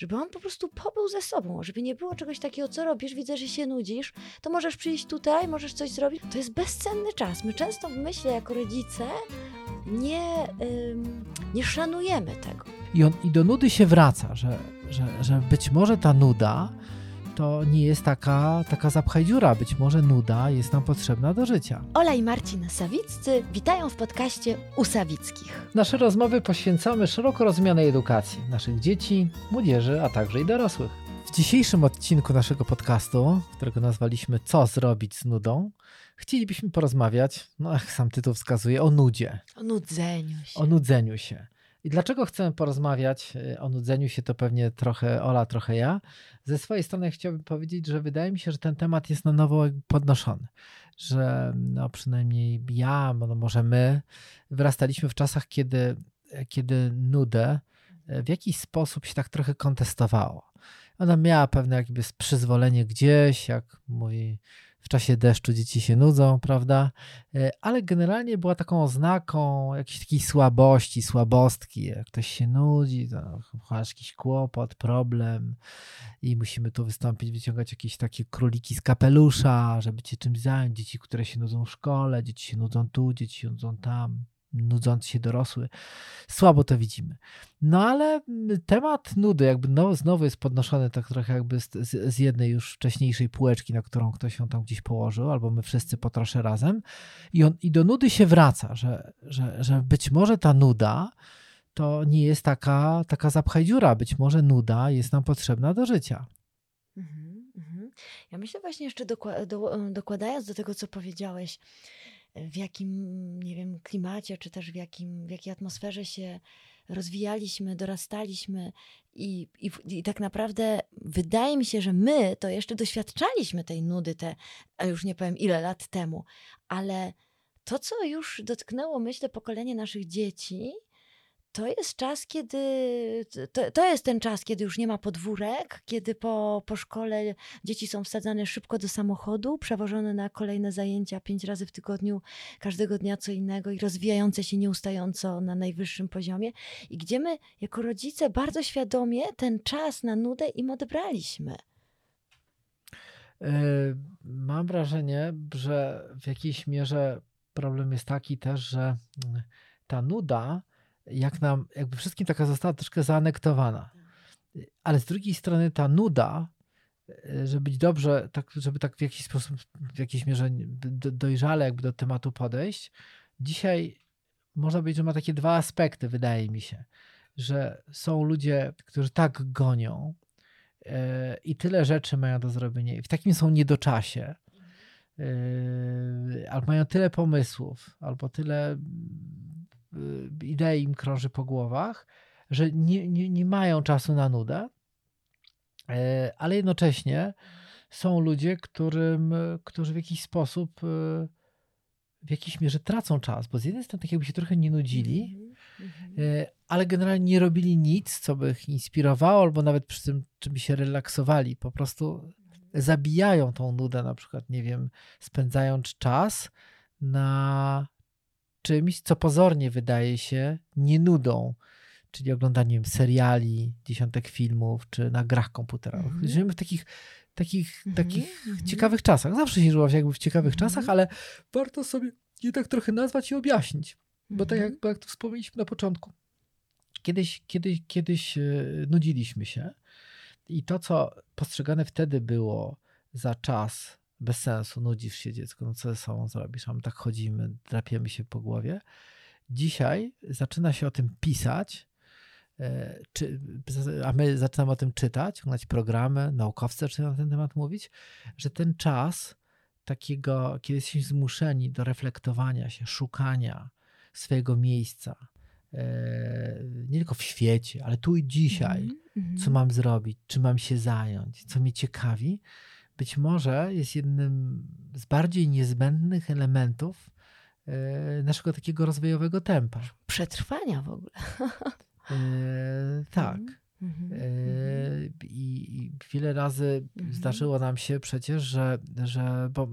żeby on po prostu pobył ze sobą, żeby nie było czegoś takiego, co robisz, widzę, że się nudzisz, to możesz przyjść tutaj, możesz coś zrobić. To jest bezcenny czas. My często, myślę, jako rodzice, nie, ym, nie szanujemy tego. I, on, I do nudy się wraca, że, że, że być może ta nuda to nie jest taka, taka zapchaj dziura. Być może nuda jest nam potrzebna do życia. Ola i Marcin Sawiccy witają w podcaście u Sawickich. Nasze rozmowy poświęcamy szeroko rozumianej edukacji naszych dzieci, młodzieży, a także i dorosłych. W dzisiejszym odcinku naszego podcastu, którego nazwaliśmy Co zrobić z nudą, chcielibyśmy porozmawiać, no jak sam tytuł wskazuje, o nudzie. O nudzeniu się. O nudzeniu się. I dlaczego chcemy porozmawiać y, o nudzeniu się, to pewnie trochę Ola, trochę ja. Ze swojej strony chciałbym powiedzieć, że wydaje mi się, że ten temat jest na nowo podnoszony. Że no przynajmniej ja, no może my, wyrastaliśmy w czasach, kiedy, kiedy nudę w jakiś sposób się tak trochę kontestowało. Ona miała pewne jakby przyzwolenie gdzieś, jak mój w czasie deszczu dzieci się nudzą, prawda? E, ale generalnie była taką oznaką jakiejś takiej słabości, słabostki. Jak ktoś się nudzi, to jakiś kłopot, problem i musimy tu wystąpić, wyciągać jakieś takie króliki z kapelusza, żeby cię czymś zająć. Dzieci, które się nudzą w szkole, dzieci się nudzą tu, dzieci się nudzą tam nudzący się dorosły. Słabo to widzimy. No ale temat nudy jakby no, znowu jest podnoszony tak trochę jakby z, z, jednej już wcześniejszej półeczki, na którą ktoś ją tam gdzieś położył, albo my wszyscy po trosze razem. I, on, i do nudy się wraca, że, że, że być może ta nuda to nie jest taka, taka zapchaj dziura. Być może nuda jest nam potrzebna do życia. Mhm, mhm. Ja myślę właśnie jeszcze dokładając do tego, co powiedziałeś, w jakim, nie wiem, klimacie, czy też w, jakim, w jakiej atmosferze się rozwijaliśmy, dorastaliśmy i, i, i tak naprawdę wydaje mi się, że my to jeszcze doświadczaliśmy tej nudy te, już nie powiem ile lat temu, ale to, co już dotknęło, myślę, pokolenie naszych dzieci, to jest czas, kiedy. To, to jest ten czas, kiedy już nie ma podwórek, kiedy po, po szkole dzieci są wsadzane szybko do samochodu, przewożone na kolejne zajęcia pięć razy w tygodniu, każdego dnia co innego i rozwijające się nieustająco na najwyższym poziomie. I gdzie my, jako rodzice, bardzo świadomie ten czas na nudę im odebraliśmy. E, mam wrażenie, że w jakiejś mierze problem jest taki też, że ta nuda jak nam jakby wszystkim taka została troszkę zaanektowana. Ale z drugiej strony ta nuda, e, żeby być dobrze, tak, żeby tak w jakiś sposób, w jakiejś mierze dojrzale jakby do tematu podejść, dzisiaj można powiedzieć, że ma takie dwa aspekty, wydaje mi się, że są ludzie, którzy tak gonią yy, i tyle rzeczy mają do zrobienia i w takim są niedoczasie, yy, albo mają tyle pomysłów, albo tyle idei im krąży po głowach, że nie, nie, nie mają czasu na nudę, e, ale jednocześnie są ludzie, którym, którzy w jakiś sposób, y, w jakiejś mierze tracą czas, bo z jednej strony tak jakby się trochę nie nudzili, mm-hmm. ale generalnie nie robili nic, co by ich inspirowało, albo nawet przy tym, czym by się relaksowali. Po prostu zabijają tą nudę, na przykład, nie wiem, spędzając czas na czymś, co pozornie wydaje się nie nudą, czyli oglądaniem seriali, dziesiątek filmów, czy na grach komputerowych. Mm -hmm. Żyjemy w takich, takich, mm -hmm. takich mm -hmm. ciekawych czasach. Zawsze się żyło jakby w ciekawych mhm. czasach, ale warto sobie je tak trochę nazwać i objaśnić. Bo tak jak, jak to wspomnieliśmy na początku, kiedyś, kiedyś, kiedyś e, nudziliśmy się i to, co postrzegane wtedy było za czas bez sensu, nudzisz się dziecko, no co ze sobą zrobisz, a my tak chodzimy, drapiemy się po głowie. Dzisiaj zaczyna się o tym pisać, e, czy, a my zaczynamy o tym czytać, oglądać programy, naukowcy zaczynają na ten temat mówić, że ten czas takiego, kiedy jesteśmy zmuszeni do reflektowania się, szukania swojego miejsca, e, nie tylko w świecie, ale tu i dzisiaj, mm -hmm. co mam zrobić, czy mam się zająć, co mnie ciekawi, być może jest jednym z bardziej niezbędnych elementów e, naszego takiego rozwojowego tempa. Przetrwania w ogóle. E, tak. Mm -hmm. e, i, I, wiele razy zdarzyło nam się przecież, że, że bo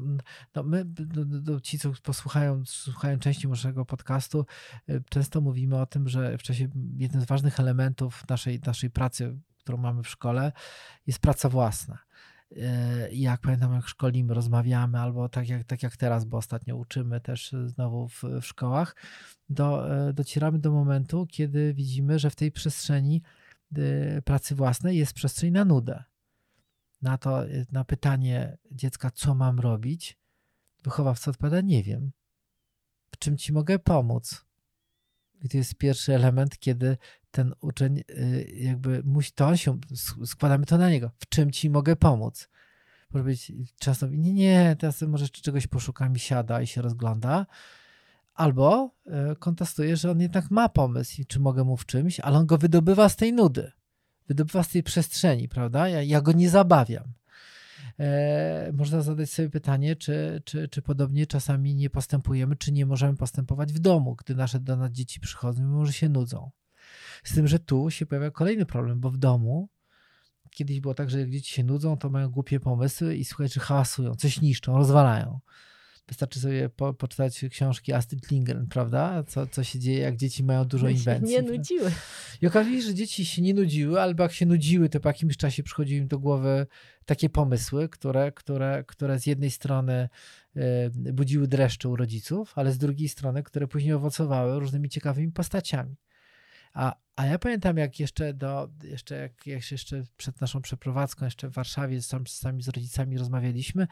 no my, no, no, ci, co posłuchają, słuchają części naszego podcastu, często mówimy o tym, że w czasie jednym z ważnych elementów naszej, naszej pracy którą mamy w szkole, jest praca własna. I jak pamiętam, jak szkolimy, rozmawiamy, albo tak jak, tak jak teraz, bo ostatnio uczymy też znowu w, w szkołach, do, docieramy do momentu, kiedy widzimy, że w tej przestrzeni pracy własnej jest przestrzeń na nudę. Na to, na pytanie dziecka, co mam robić, wychowawca odpowiada, nie wiem. W czym ci mogę pomóc? I to jest pierwszy element, kiedy ten uczeń y, jakby musi, to on się, składamy to na niego. W czym ci mogę pomóc? Może być często, nie, nie, teraz może czegoś poszukam i siada i się rozgląda. Albo y, kontestuje, że on jednak ma pomysł czy mogę mu w czymś, ale on go wydobywa z tej nudy. Wydobywa z tej przestrzeni, prawda? Ja, ja go nie zabawiam. E, można zadać sobie pytanie, czy, czy, czy podobnie czasami nie postępujemy, czy nie możemy postępować w domu, gdy nasze do nas dzieci przychodzą, mimo że się nudzą. Z tym, że tu się pojawia kolejny problem, bo w domu kiedyś było tak, że jak dzieci się nudzą, to mają głupie pomysły i słuchaj, że hałasują, coś niszczą, rozwalają. Wystarczy sobie po, poczytać książki Astrid Lindgren, prawda? Co, co się dzieje, jak dzieci mają dużo inwencji. nie nudziły. I okazuje się, że dzieci się nie nudziły, albo jak się nudziły, to po jakimś czasie przychodziły im do głowy takie pomysły, które, które, które z jednej strony y, budziły dreszcze u rodziców, ale z drugiej strony, które później owocowały różnymi ciekawymi postaciami. A, a ja pamiętam, jak jeszcze do, jeszcze jak, jak jeszcze przed naszą przeprowadzką, jeszcze w Warszawie z, czasami z rodzicami rozmawialiśmy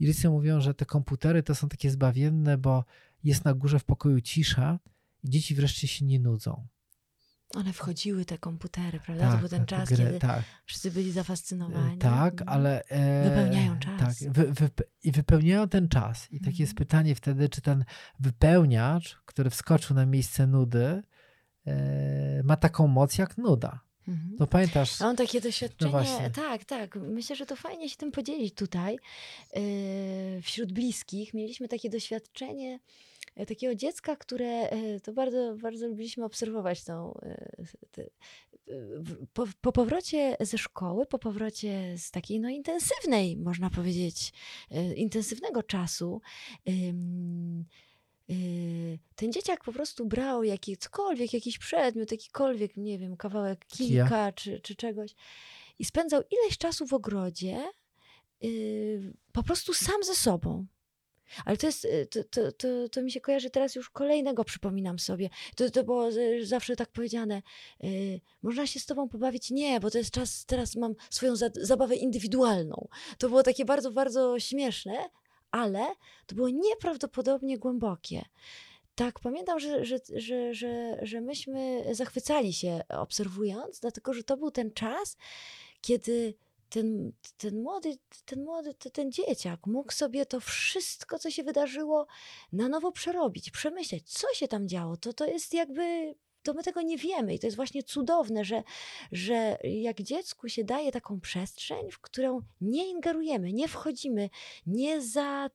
i rodzice mówią, że te komputery to są takie zbawienne, bo jest na górze w pokoju cisza i dzieci wreszcie się nie nudzą. One wchodziły te komputery, prawda? Tak, to był ten czas, gry, kiedy tak. wszyscy byli zafascynowani. Tak, ale. E, wypełniają czas. Tak, wy, wy, i wypełniają ten czas. I takie jest mhm. pytanie wtedy, czy ten wypełniacz, który wskoczył na miejsce nudy, ma taką moc jak nuda. Mhm. No pamiętasz? Mam takie doświadczenie. No tak, tak. Myślę, że to fajnie się tym podzielić tutaj. E, wśród bliskich mieliśmy takie doświadczenie e, takiego dziecka, które to bardzo, bardzo lubiliśmy obserwować tą, po, po, powrocie ze szkoły, po powrocie z takiej no, intensywnej, można powiedzieć, intensywnego czasu, ten dzieciak po prostu brał jakikolwiek, jakiś przedmiot, jakikolwiek, nie wiem, kawałek kilka czy, czy czegoś i spędzał ileś czasu w ogrodzie yy, po prostu sam ze sobą. Ale to jest, yy, to, to, to, to, mi się kojarzy teraz już kolejnego, przypominam sobie. To, to było zawsze tak powiedziane, yy, można się z tobą pobawić? Nie, bo to jest czas, teraz mam swoją za, zabawę indywidualną. To było takie bardzo, bardzo śmieszne, ale to było nieprawdopodobnie głębokie. Tak, pamiętam, że, że, że, że, że myśmy zachwycali się obserwując, dlatego że to był ten czas, kiedy ten, ten młody, ten młody, ten dzieciak mógł sobie to wszystko, co się wydarzyło, na nowo przerobić, przemyśleć, co się tam działo. To, to jest jakby to my tego nie wiemy. I to jest właśnie cudowne, że, że jak dziecku się daje taką przestrzeń, w którą nie ingerujemy, nie wchodzimy, nie, za,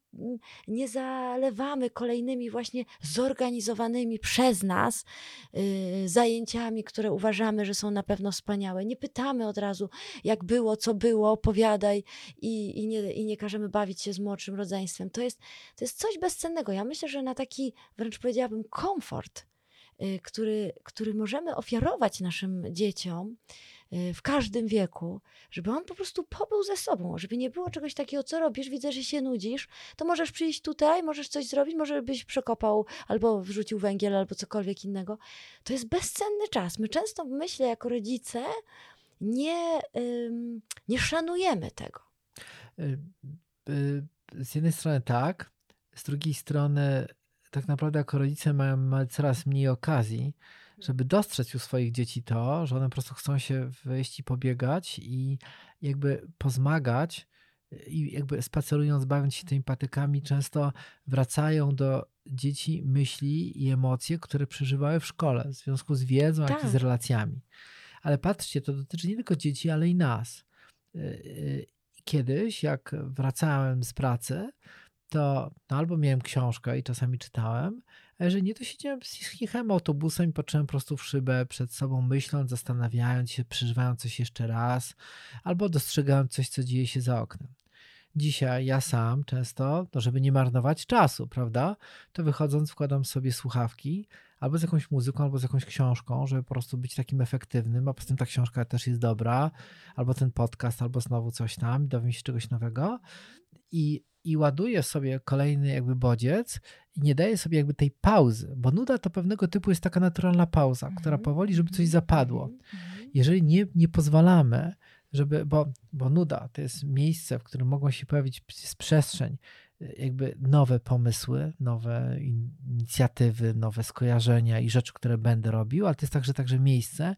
nie zalewamy kolejnymi właśnie zorganizowanymi przez nas yy, zajęciami, które uważamy, że są na pewno wspaniałe. Nie pytamy od razu, jak było, co było, opowiadaj i, i, nie, i nie każemy bawić się z młodszym rodzeństwem. To jest, to jest coś bezcennego. Ja myślę, że na taki wręcz powiedziałabym komfort który, który możemy ofiarować naszym dzieciom y, w każdym wieku, żeby on po prostu pobył ze sobą, żeby nie było czegoś takiego, co robisz, widzę, że się nudzisz, to możesz przyjść tutaj, możesz coś zrobić, może byś przekopał albo wrzucił węgiel, albo cokolwiek innego. To jest bezcenny czas. My często, myślę, jako rodzice, nie, nie szanujemy tego. Y, z jednej strony tak, z drugiej strony tak naprawdę jako rodzice mają coraz mniej okazji, żeby dostrzec u swoich dzieci to, że one po prostu chcą się wyjść i pobiegać i jakby pozmagać i jakby spacerując, bawiąc się tymi patykami, często wracają do dzieci myśli i emocje, które przeżywały w szkole w związku z wiedzą, tak. jak i z tak. relacjami. Ale patrzcie, to dotyczy nie tylko dzieci, ale i nas. Y, y, kiedyś, jak wracałem z pracy, to no albo miałem książkę i czasami czytałem, a jeżeli nie, to siedziałem, jechałem autobusem i patrzyłem prostu w szybę przed sobą, myśląc, zastanawiając się, przeżywając coś jeszcze raz, albo dostrzegając coś, co dzieje się za oknem. dzisiaj ja sam często, to żeby nie marnować czasu, prawda, to wychodząc wkładam sobie słuchawki albo z jakąś muzyką, albo z jakąś książką, żeby po prostu być takim efektywnym, a poza tym ta książka też jest dobra, albo ten podcast, albo znowu coś tam, dowiem się czegoś nowego i, i ładuję sobie kolejny jakby bodziec i nie daję sobie jakby tej pauzy, bo nuda to pewnego typu jest taka naturalna pauza, Mhm. która powoli, żeby coś zapadło. Mhm. Mhm. Jeżeli nie, nie pozwalamy, żeby, bo, bo nuda to jest miejsce, w którym mogą się pojawić, jest przestrzeń, jakby nowe pomysły, nowe in- inicjatywy, nowe skojarzenia i rzeczy, które będę robił, ale to jest także, także miejsce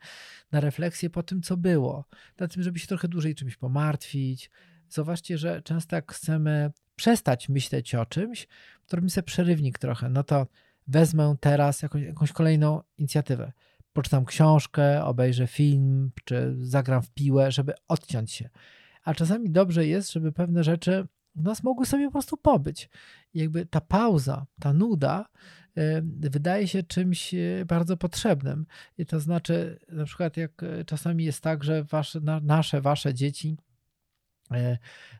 na refleksję po tym, co było, na tym, żeby się trochę dłużej czymś pomartwić. Zauważcie, że często jak chcemy przestać myśleć o czymś, to robimy sobie przerywnik trochę, no to wezmę teraz jakąś, jakąś kolejną inicjatywę poczytam książkę, obejrzę film, czy zagram w piłę, żeby odciąć się. A czasami dobrze jest, żeby pewne rzeczy w nas mogły sobie po prostu pobyć. Jakby ta pauza, ta nuda y, wydaje się czymś y, bardzo potrzebnym. I to znaczy, na przykład, jak y, czasami jest tak, że wasze, na, nasze, wasze dzieci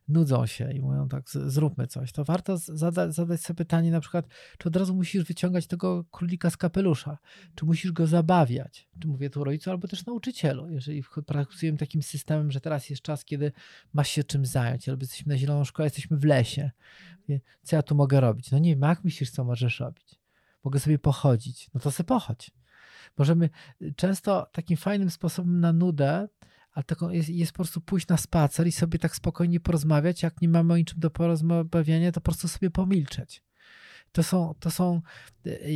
nudzą się i mówią tak, zróbmy coś, to warto zada, zadać sobie pytanie na przykład, czy od razu musisz wyciągać tego królika z kapelusza, czy musisz go zabawiać, czy mówię tu rodzicu, albo też nauczycielu, jeżeli pracujemy takim systemem, że teraz jest czas, kiedy masz się czym zająć, albo jesteśmy na zieloną szkołę, jesteśmy w lesie, Mówię, co ja tu mogę robić? No nie wiem, jak myślisz, co możesz robić? Mogę sobie pochodzić, no to sobie pochodź. Możemy często takim fajnym sposobem na nudę, ale taką jest, jest po prostu pójść na spacer i sobie tak spokojnie porozmawiać. Jak nie mamy o niczym do porozmawiania, to po prostu sobie pomilczeć. To są, to są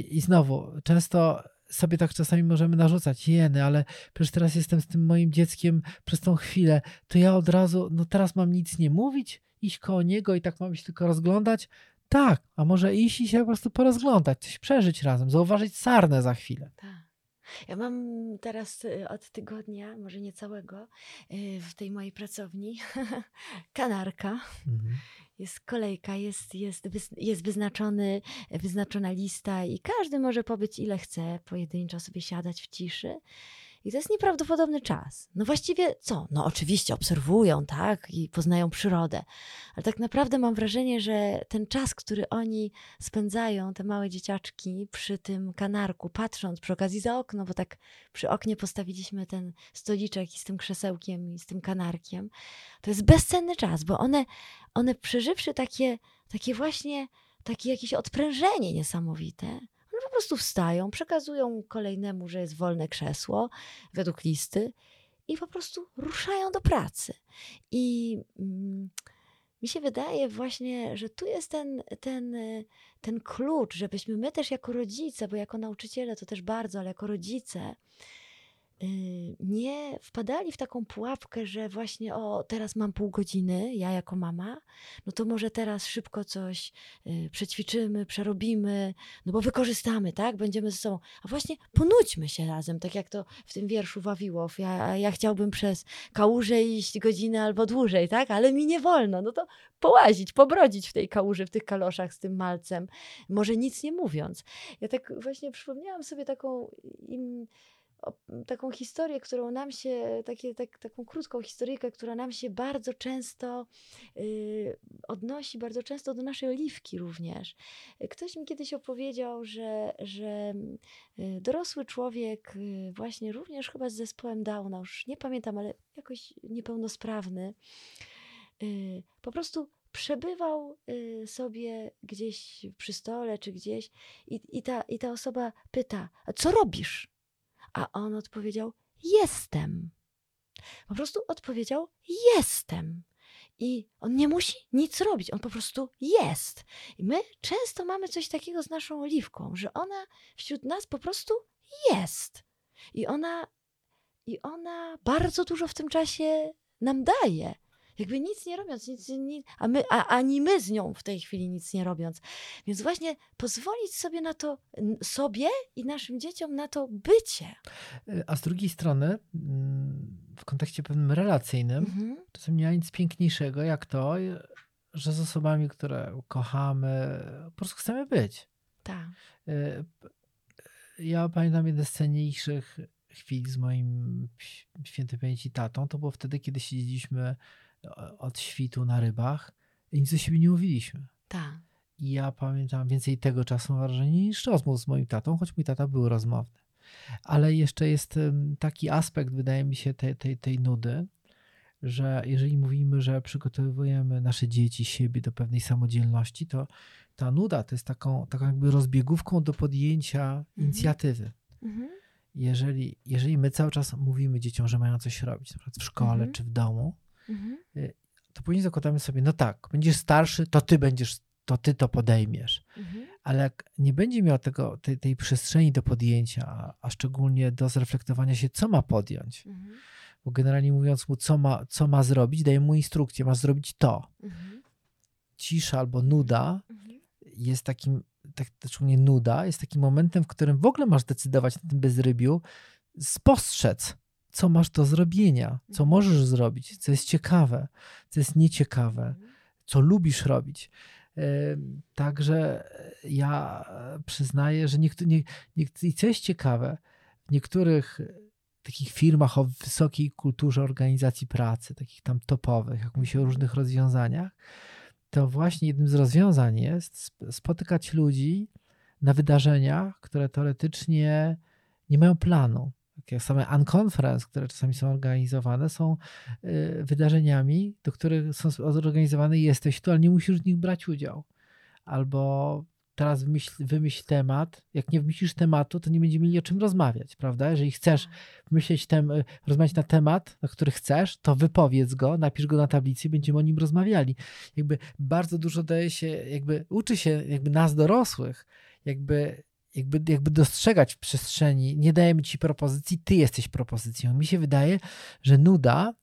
i znowu, często sobie tak czasami możemy narzucać, jeny, ale przecież teraz jestem z tym moim dzieckiem przez tą chwilę, to ja od razu, no teraz mam nic nie mówić, iść koło niego i tak mam się tylko rozglądać. Tak, a może iść i się po prostu porozglądać, coś przeżyć razem, zauważyć sarnę za chwilę. Tak. Ja mam teraz y, od tygodnia, może nie całego, y, w tej mojej pracowni kanarka. Mhm. Jest kolejka, jest, jest, jest wyznaczony, wyznaczona lista i każdy może pobyć ile chce, pojedynczo sobie siadać w ciszy. I to jest nieprawdopodobny czas. No właściwie co? No oczywiście obserwują, tak, i poznają przyrodę, ale tak naprawdę mam wrażenie, że ten czas, który oni spędzają, te małe dzieciaczki, przy tym kanarku, patrząc przy okazji za okno, bo tak przy oknie postawiliśmy ten stoliczek i z tym krzesełkiem i z tym kanarkiem, to jest bezcenny czas, bo one, one przeżywszy takie, takie właśnie, takie jakieś odprężenie niesamowite, prostu wstają, przekazują kolejnemu, że jest wolne krzesło według listy i po prostu ruszają do pracy. I mm, mi się wydaje właśnie, że tu jest ten, ten, ten klucz, żebyśmy my też jako rodzice, bo jako nauczyciele to też bardzo, ale jako rodzice, nie wpadali w taką pułapkę, że właśnie o, teraz mam pół godziny, ja jako mama, no to może teraz szybko coś y, przećwiczymy, przerobimy, no bo wykorzystamy, tak? Będziemy ze sobą. A właśnie ponudźmy się razem, tak jak to w tym wierszu Wawiłow. Ja, ja chciałbym przez kałużę iść godzinę albo dłużej, tak? Ale mi nie wolno. No to połazić, pobrodzić w tej kałuży, w tych kaloszach z tym malcem, może nic nie mówiąc. Ja tak właśnie przypomniałam sobie taką im, taką historię, którą nam się, takie, tak, taką krótką historyjkę, która nam się bardzo często y, odnosi, bardzo często do naszej oliwki również. Ktoś mi kiedyś opowiedział, że, że y, dorosły człowiek, y, właśnie również chyba z zespołem Downa, już nie pamiętam, ale jakoś niepełnosprawny, po prostu przebywał sobie gdzieś przy stole czy gdzieś i, i, ta, i ta osoba pyta, a co robisz? A on odpowiedział, jestem. Po prostu odpowiedział, jestem. I on nie musi nic robić, on po prostu jest. I my często mamy coś takiego z naszą oliwką, że ona wśród nas po prostu jest. I ona, i ona bardzo dużo w tym czasie nam daje. Jakby nic nie robiąc, nic, nic, a my, a, ani my z nią w tej chwili nic nie robiąc. Więc właśnie pozwolić sobie na to, sobie i naszym dzieciom na to bycie. A z drugiej strony, mm, w kontekście pewnym relacyjnym, Mhm. czasem nie ma nic piękniejszego jak to, że z osobami, które kochamy, po prostu chcemy być. Tak. Ja pamiętam jedne z cenniejszych chwil z moim świętej pamięci tatą. To było wtedy, kiedy siedzieliśmy od świtu na rybach i nic do siebie nie mówiliśmy. Tak. I ja pamiętam więcej tego czasu mam wrażenie niż rozmów z moim tatą, choć mój tata był rozmowny. Ale jeszcze jest taki aspekt, wydaje mi się, tej, tej, tej nudy, że jeżeli mówimy, że przygotowujemy nasze dzieci, siebie do pewnej samodzielności, to ta nuda to jest taką, taką jakby rozbiegówką do podjęcia mhm. inicjatywy. Mhm. Jeżeli, jeżeli my cały czas mówimy dzieciom, że mają coś robić, na przykład w szkole mhm. czy w domu, mhm. y, to później zakładamy sobie, no tak, będziesz starszy, to ty będziesz, to ty to podejmiesz. Mhm. Ale jak nie będzie miał tego, tej, tej przestrzeni do podjęcia, a, szczególnie do zreflektowania się, co ma podjąć, mhm. bo generalnie mówiąc mu, co ma, co ma zrobić, daje mu instrukcję, masz zrobić to. Mhm. Cisza albo nuda mhm. jest takim, tak, szczególnie nuda, jest takim momentem, w którym w ogóle masz decydować na tym bezrybiu, spostrzec, co masz do zrobienia, co mhm. możesz zrobić, co jest ciekawe, co jest nieciekawe, mhm. co lubisz robić. Także ja przyznaję, że niektóre, nie, nie, i co jest ciekawe, w niektórych takich firmach o wysokiej kulturze organizacji pracy, takich tam topowych, jak mówi się o różnych rozwiązaniach, to właśnie jednym z rozwiązań jest spotykać ludzi na wydarzeniach, które teoretycznie nie mają planu takie same unconference, które czasami są organizowane, są y, wydarzeniami, do których są zorganizowane jesteś tu, ale nie musisz w nich brać udział. Albo teraz wymyśl, wymyśl temat. Jak nie wymyślisz tematu, to nie będziemy mieli o czym rozmawiać, prawda? Jeżeli chcesz myśleć tem, rozmawiać na temat, na który chcesz, to wypowiedz go, napisz go na tablicy i będziemy o nim rozmawiali. Jakby bardzo dużo daje się, jakby uczy się jakby nas dorosłych, jakby jakby, jakby dostrzegać w przestrzeni, nie dajemy ci propozycji, ty jesteś propozycją. Mi się wydaje, że nuda,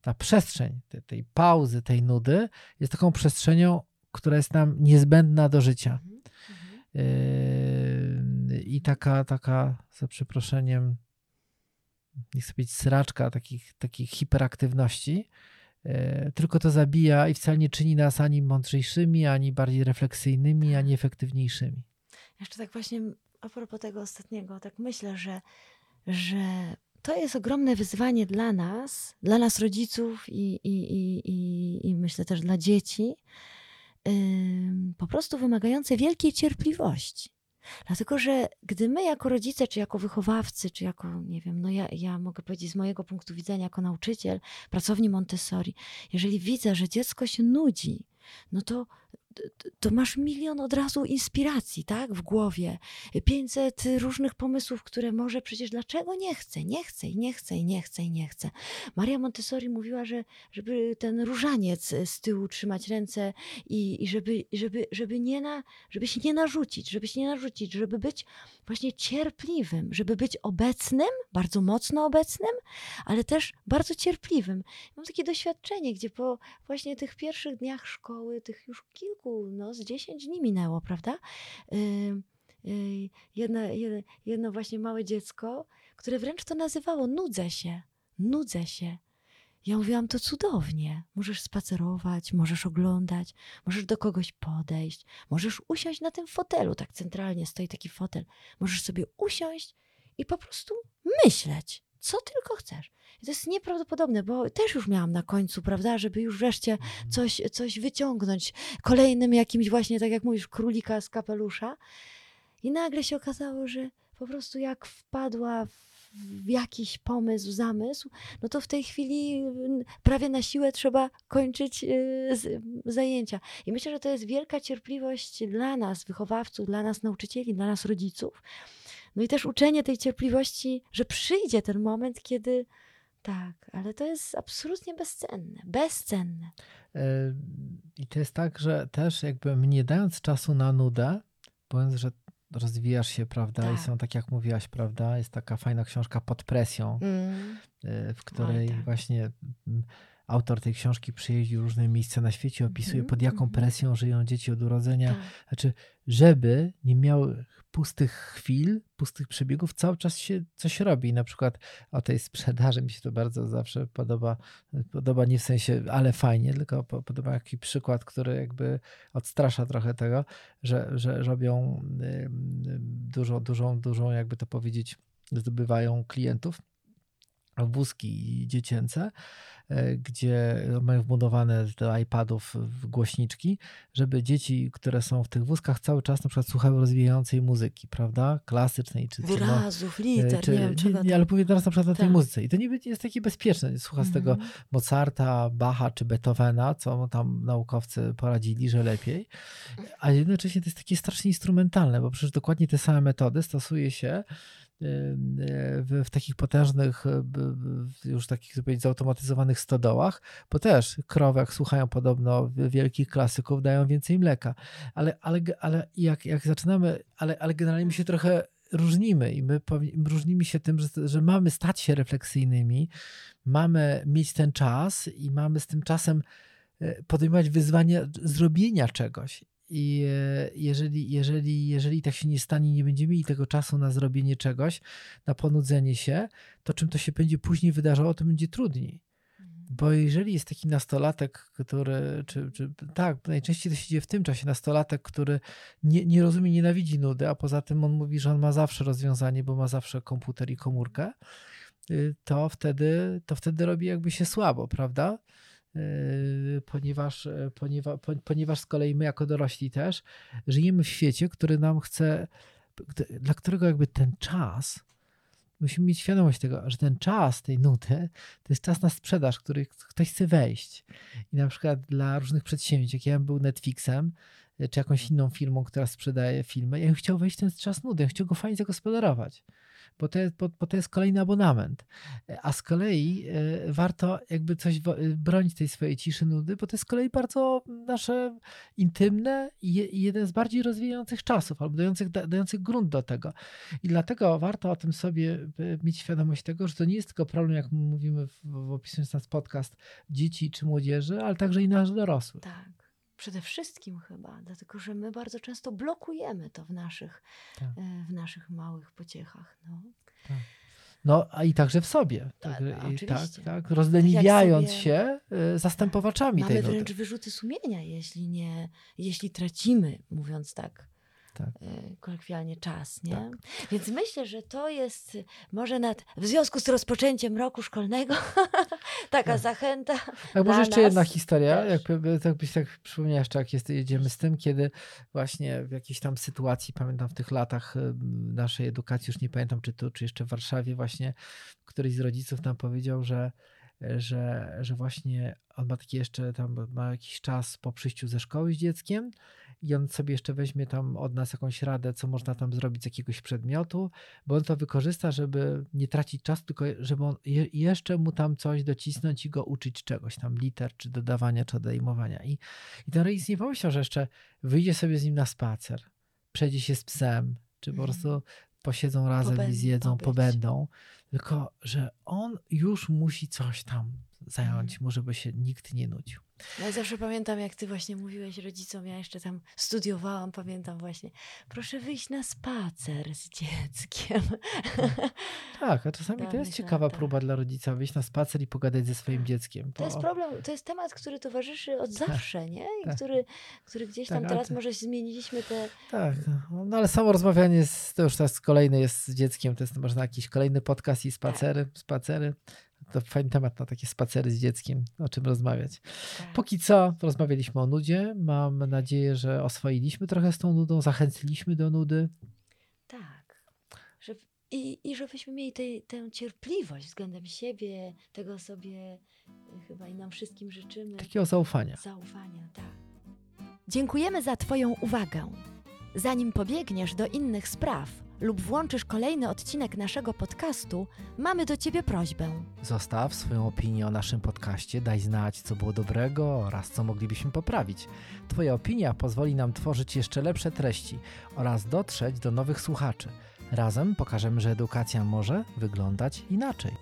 ta przestrzeń tej, tej pauzy, tej nudy jest taką przestrzenią, która jest nam niezbędna do życia. Yy, I taka, taka, za przeproszeniem, nie chcę powiedzieć sraczka takich, takich hiperaktywności, yy, tylko to zabija i wcale nie czyni nas ani mądrzejszymi, ani bardziej refleksyjnymi, ani efektywniejszymi. Jeszcze tak właśnie a propos tego ostatniego, tak myślę, że, że to jest ogromne wyzwanie dla nas, dla nas rodziców i, i, i, i, i myślę też dla dzieci, yy, po prostu wymagające wielkiej cierpliwości. Dlatego, że gdy my jako rodzice, czy jako wychowawcy, czy jako, nie wiem, no ja, ja mogę powiedzieć z mojego punktu widzenia jako nauczyciel, pracowni Montessori, jeżeli widzę, że dziecko się nudzi, no to to masz milion od razu inspiracji, tak, w głowie. 500 różnych pomysłów, które może przecież dlaczego nie chce, nie chce i nie chce i nie chce i nie chce. Maria Montessori mówiła, że żeby ten różaniec z tyłu trzymać ręce i, i żeby, żeby, żeby, nie na, żeby się nie narzucić, żeby się nie narzucić, żeby być właśnie cierpliwym, żeby być obecnym, bardzo mocno obecnym, ale też bardzo cierpliwym. Mam takie doświadczenie, gdzie po właśnie tych pierwszych dniach szkoły, tych już kilku, no z 10 dni minęło, prawda? jedno, jedno, jedno właśnie małe dziecko, które wręcz to nazywało nudzę się, nudzę się. Ja mówiłam, to cudownie. Możesz spacerować, możesz oglądać, możesz do kogoś podejść, możesz usiąść na tym fotelu, tak centralnie stoi taki fotel. Możesz sobie usiąść i po prostu myśleć, co tylko chcesz. I to jest nieprawdopodobne, bo też już miałam na końcu, prawda, żeby już wreszcie mhm. coś, coś wyciągnąć kolejnym jakimś właśnie, tak jak mówisz, królika z kapelusza. I nagle się okazało, że po prostu jak wpadła w jakiś pomysł, zamysł, no to w tej chwili prawie na siłę trzeba kończyć y, zajęcia. I myślę, że to jest wielka cierpliwość dla nas, wychowawców, dla nas nauczycieli, dla nas rodziców. No i też uczenie tej cierpliwości, że przyjdzie ten moment, kiedy tak, ale to jest absolutnie bezcenne, bezcenne. E, I to jest tak, że też jakby nie dając czasu na nudę, mówiąc, że rozwijasz się, prawda? Tak. I są tak jak mówiłaś, prawda? Jest taka fajna książka pod presją, mm. w której Oj, tak. właśnie mm, autor tej książki przyjeździł różne miejsca na świecie, opisuje mm, pod jaką mm. presją żyją dzieci od urodzenia. Tak. Znaczy, żeby nie miały pustych chwil, pustych przebiegów, cały czas się coś robi. Na przykład o tej sprzedaży mi się to bardzo zawsze podoba. Podoba nie w sensie, ale fajnie, tylko podoba jakiś przykład, który jakby odstrasza trochę tego, że, że robią dużą, dużą, dużą, jakby to powiedzieć, zdobywają klientów wózki dziecięce e, gdzie mają wbudowane do iPadów głośniczki, żeby dzieci, które są w tych wózkach cały czas na przykład słuchały rozwijającej muzyki, prawda? Klasycznej czy Wyrazów, liter, czy, nie wiem czego nie, ale mówię teraz na przykład o tej Tak. muzyce. I to nie jest takie bezpieczne. Słucha z tego Mhm. Mozarta, Bacha czy Beethovena, co tam naukowcy poradzili, że lepiej. A jednocześnie to jest takie strasznie instrumentalne, bo przecież dokładnie te same metody stosuje się w, w takich potężnych, b- już takich, powiedzieć, zautomatyzowanych stodołach, bo też krowy, jak słuchają podobno wielkich klasyków, dają więcej mleka. Ale, ale, ale jak, jak zaczynamy, ale, ale generalnie my się trochę różnimy i my różnimy się tym, że, że mamy stać się refleksyjnymi, mamy mieć ten czas i mamy z tym czasem e, podejmować wyzwanie zrobienia czegoś. I e, jeżeli, jeżeli, jeżeli tak się nie stanie, nie będziemy mieli tego czasu na zrobienie czegoś, na ponudzenie się, to czym to się będzie później wydarzało, to będzie trudniej. Bo jeżeli jest taki nastolatek, który, czy, czy tak, najczęściej to się dzieje w tym czasie, nastolatek, który nie, nie rozumie, nienawidzi nudy, a poza tym on mówi, że on ma zawsze rozwiązanie, bo ma zawsze komputer i komórkę, y, to wtedy, to wtedy robi jakby się słabo, prawda? Y, Ponieważ, ponieważ, ponieważ z kolei my jako dorośli też żyjemy w świecie, który nam chce, dla którego jakby ten czas, musimy mieć świadomość tego, że ten czas tej nuty to jest czas na sprzedaż, który ktoś chce wejść. I na przykład dla różnych przedsięwzięć, jak ja bym był Netflixem, czy jakąś inną firmą, która sprzedaje filmy, ja bym chciał wejść ten czas nudy, ja bym chciał go fajnie zagospodarować. Bo to, jest, bo, bo to jest kolejny abonament. A z kolei y, warto jakby coś y, bronić tej swojej ciszy nudy, bo to jest z kolei bardzo nasze intymne i, je, i jeden z bardziej rozwijających czasów, albo dających, da, dających grunt do tego. I dlatego warto o tym sobie y, mieć świadomość tego, że to nie jest tylko problem, jak mówimy w, w opisując nas podcast, dzieci czy młodzieży, ale także i nasz dorosłych. Tak. Przede wszystkim chyba, dlatego że my bardzo często blokujemy to w naszych, Tak. e, w naszych małych pociechach. No. No, a i także w sobie. Tak, no, tak, tak, rozleniwiając sobie- się y, zastępowaczami Mamy tej wręcz wyrzuty sumienia, jeśli nie, jeśli tracimy, mówiąc tak. Tak. e, Kolokwialnie czas, nie? Więc myślę, że to jest e, może nad, w związku z rozpoczęciem roku szkolnego taka Tak. zachęta. Tak, może jeszcze jedna historia, też. jak, tak byś tak przypomniała jeszcze, jak jest, jedziemy z tym, kiedy właśnie w jakiejś tam sytuacji, pamiętam w tych latach y, naszej edukacji, już nie pamiętam czy tu, czy jeszcze w Warszawie właśnie, któryś z rodziców nam powiedział, że że, że właśnie on ma taki jeszcze tam, ma jakiś czas po przyjściu ze szkoły z dzieckiem i on sobie jeszcze weźmie tam od nas jakąś radę, co można tam zrobić z jakiegoś przedmiotu, bo on to wykorzysta, żeby nie tracić czasu, tylko żeby on je, jeszcze mu tam coś docisnąć i go uczyć czegoś, tam liter, czy dodawania, czy odejmowania. I, i ten rodzic nie pomyślał, że jeszcze wyjdzie sobie z nim na spacer, przejdzie się z psem, czy po Mhm. prostu posiedzą razem Pobę- i zjedzą, pobyć. pobędą, tylko że on już musi coś tam zająć mu, żeby się nikt nie nudził. Ja zawsze pamiętam, jak ty właśnie mówiłeś rodzicom, ja jeszcze tam studiowałam, pamiętam właśnie, proszę wyjść na spacer z dzieckiem. Tak, a czasami Tak, to jest ciekawa tak. próba dla rodzica wyjść na spacer i pogadać ze swoim dzieckiem. To jest bo- problem, to jest temat, który towarzyszy od zawsze, nie? I tak. który, który gdzieś Tak, tam ale teraz to- może zmieniliśmy te... Tak, no, no ale samo rozmawianie jest, to już teraz kolejny jest z dzieckiem, to jest można jakiś kolejny podcast i spacery, spacery. To fajny temat na takie spacery z dzieckiem, o czym rozmawiać. Tak. Póki co rozmawialiśmy o nudzie. Mam nadzieję, że oswoiliśmy trochę z tą nudą, zachęciliśmy do nudy. Tak. I, I żebyśmy mieli tej, tę cierpliwość względem siebie, tego sobie y, chyba i nam wszystkim życzymy. Takiego zaufania. Zaufania, tak. Dziękujemy za Twoją uwagę. Zanim pobiegniesz do innych spraw lub włączysz kolejny odcinek naszego podcastu, mamy do Ciebie prośbę. Zostaw swoją opinię o naszym podcaście, daj znać, co było dobrego oraz co moglibyśmy poprawić. Twoja opinia pozwoli nam tworzyć jeszcze lepsze treści oraz dotrzeć do nowych słuchaczy. Razem pokażemy, że edukacja może wyglądać inaczej.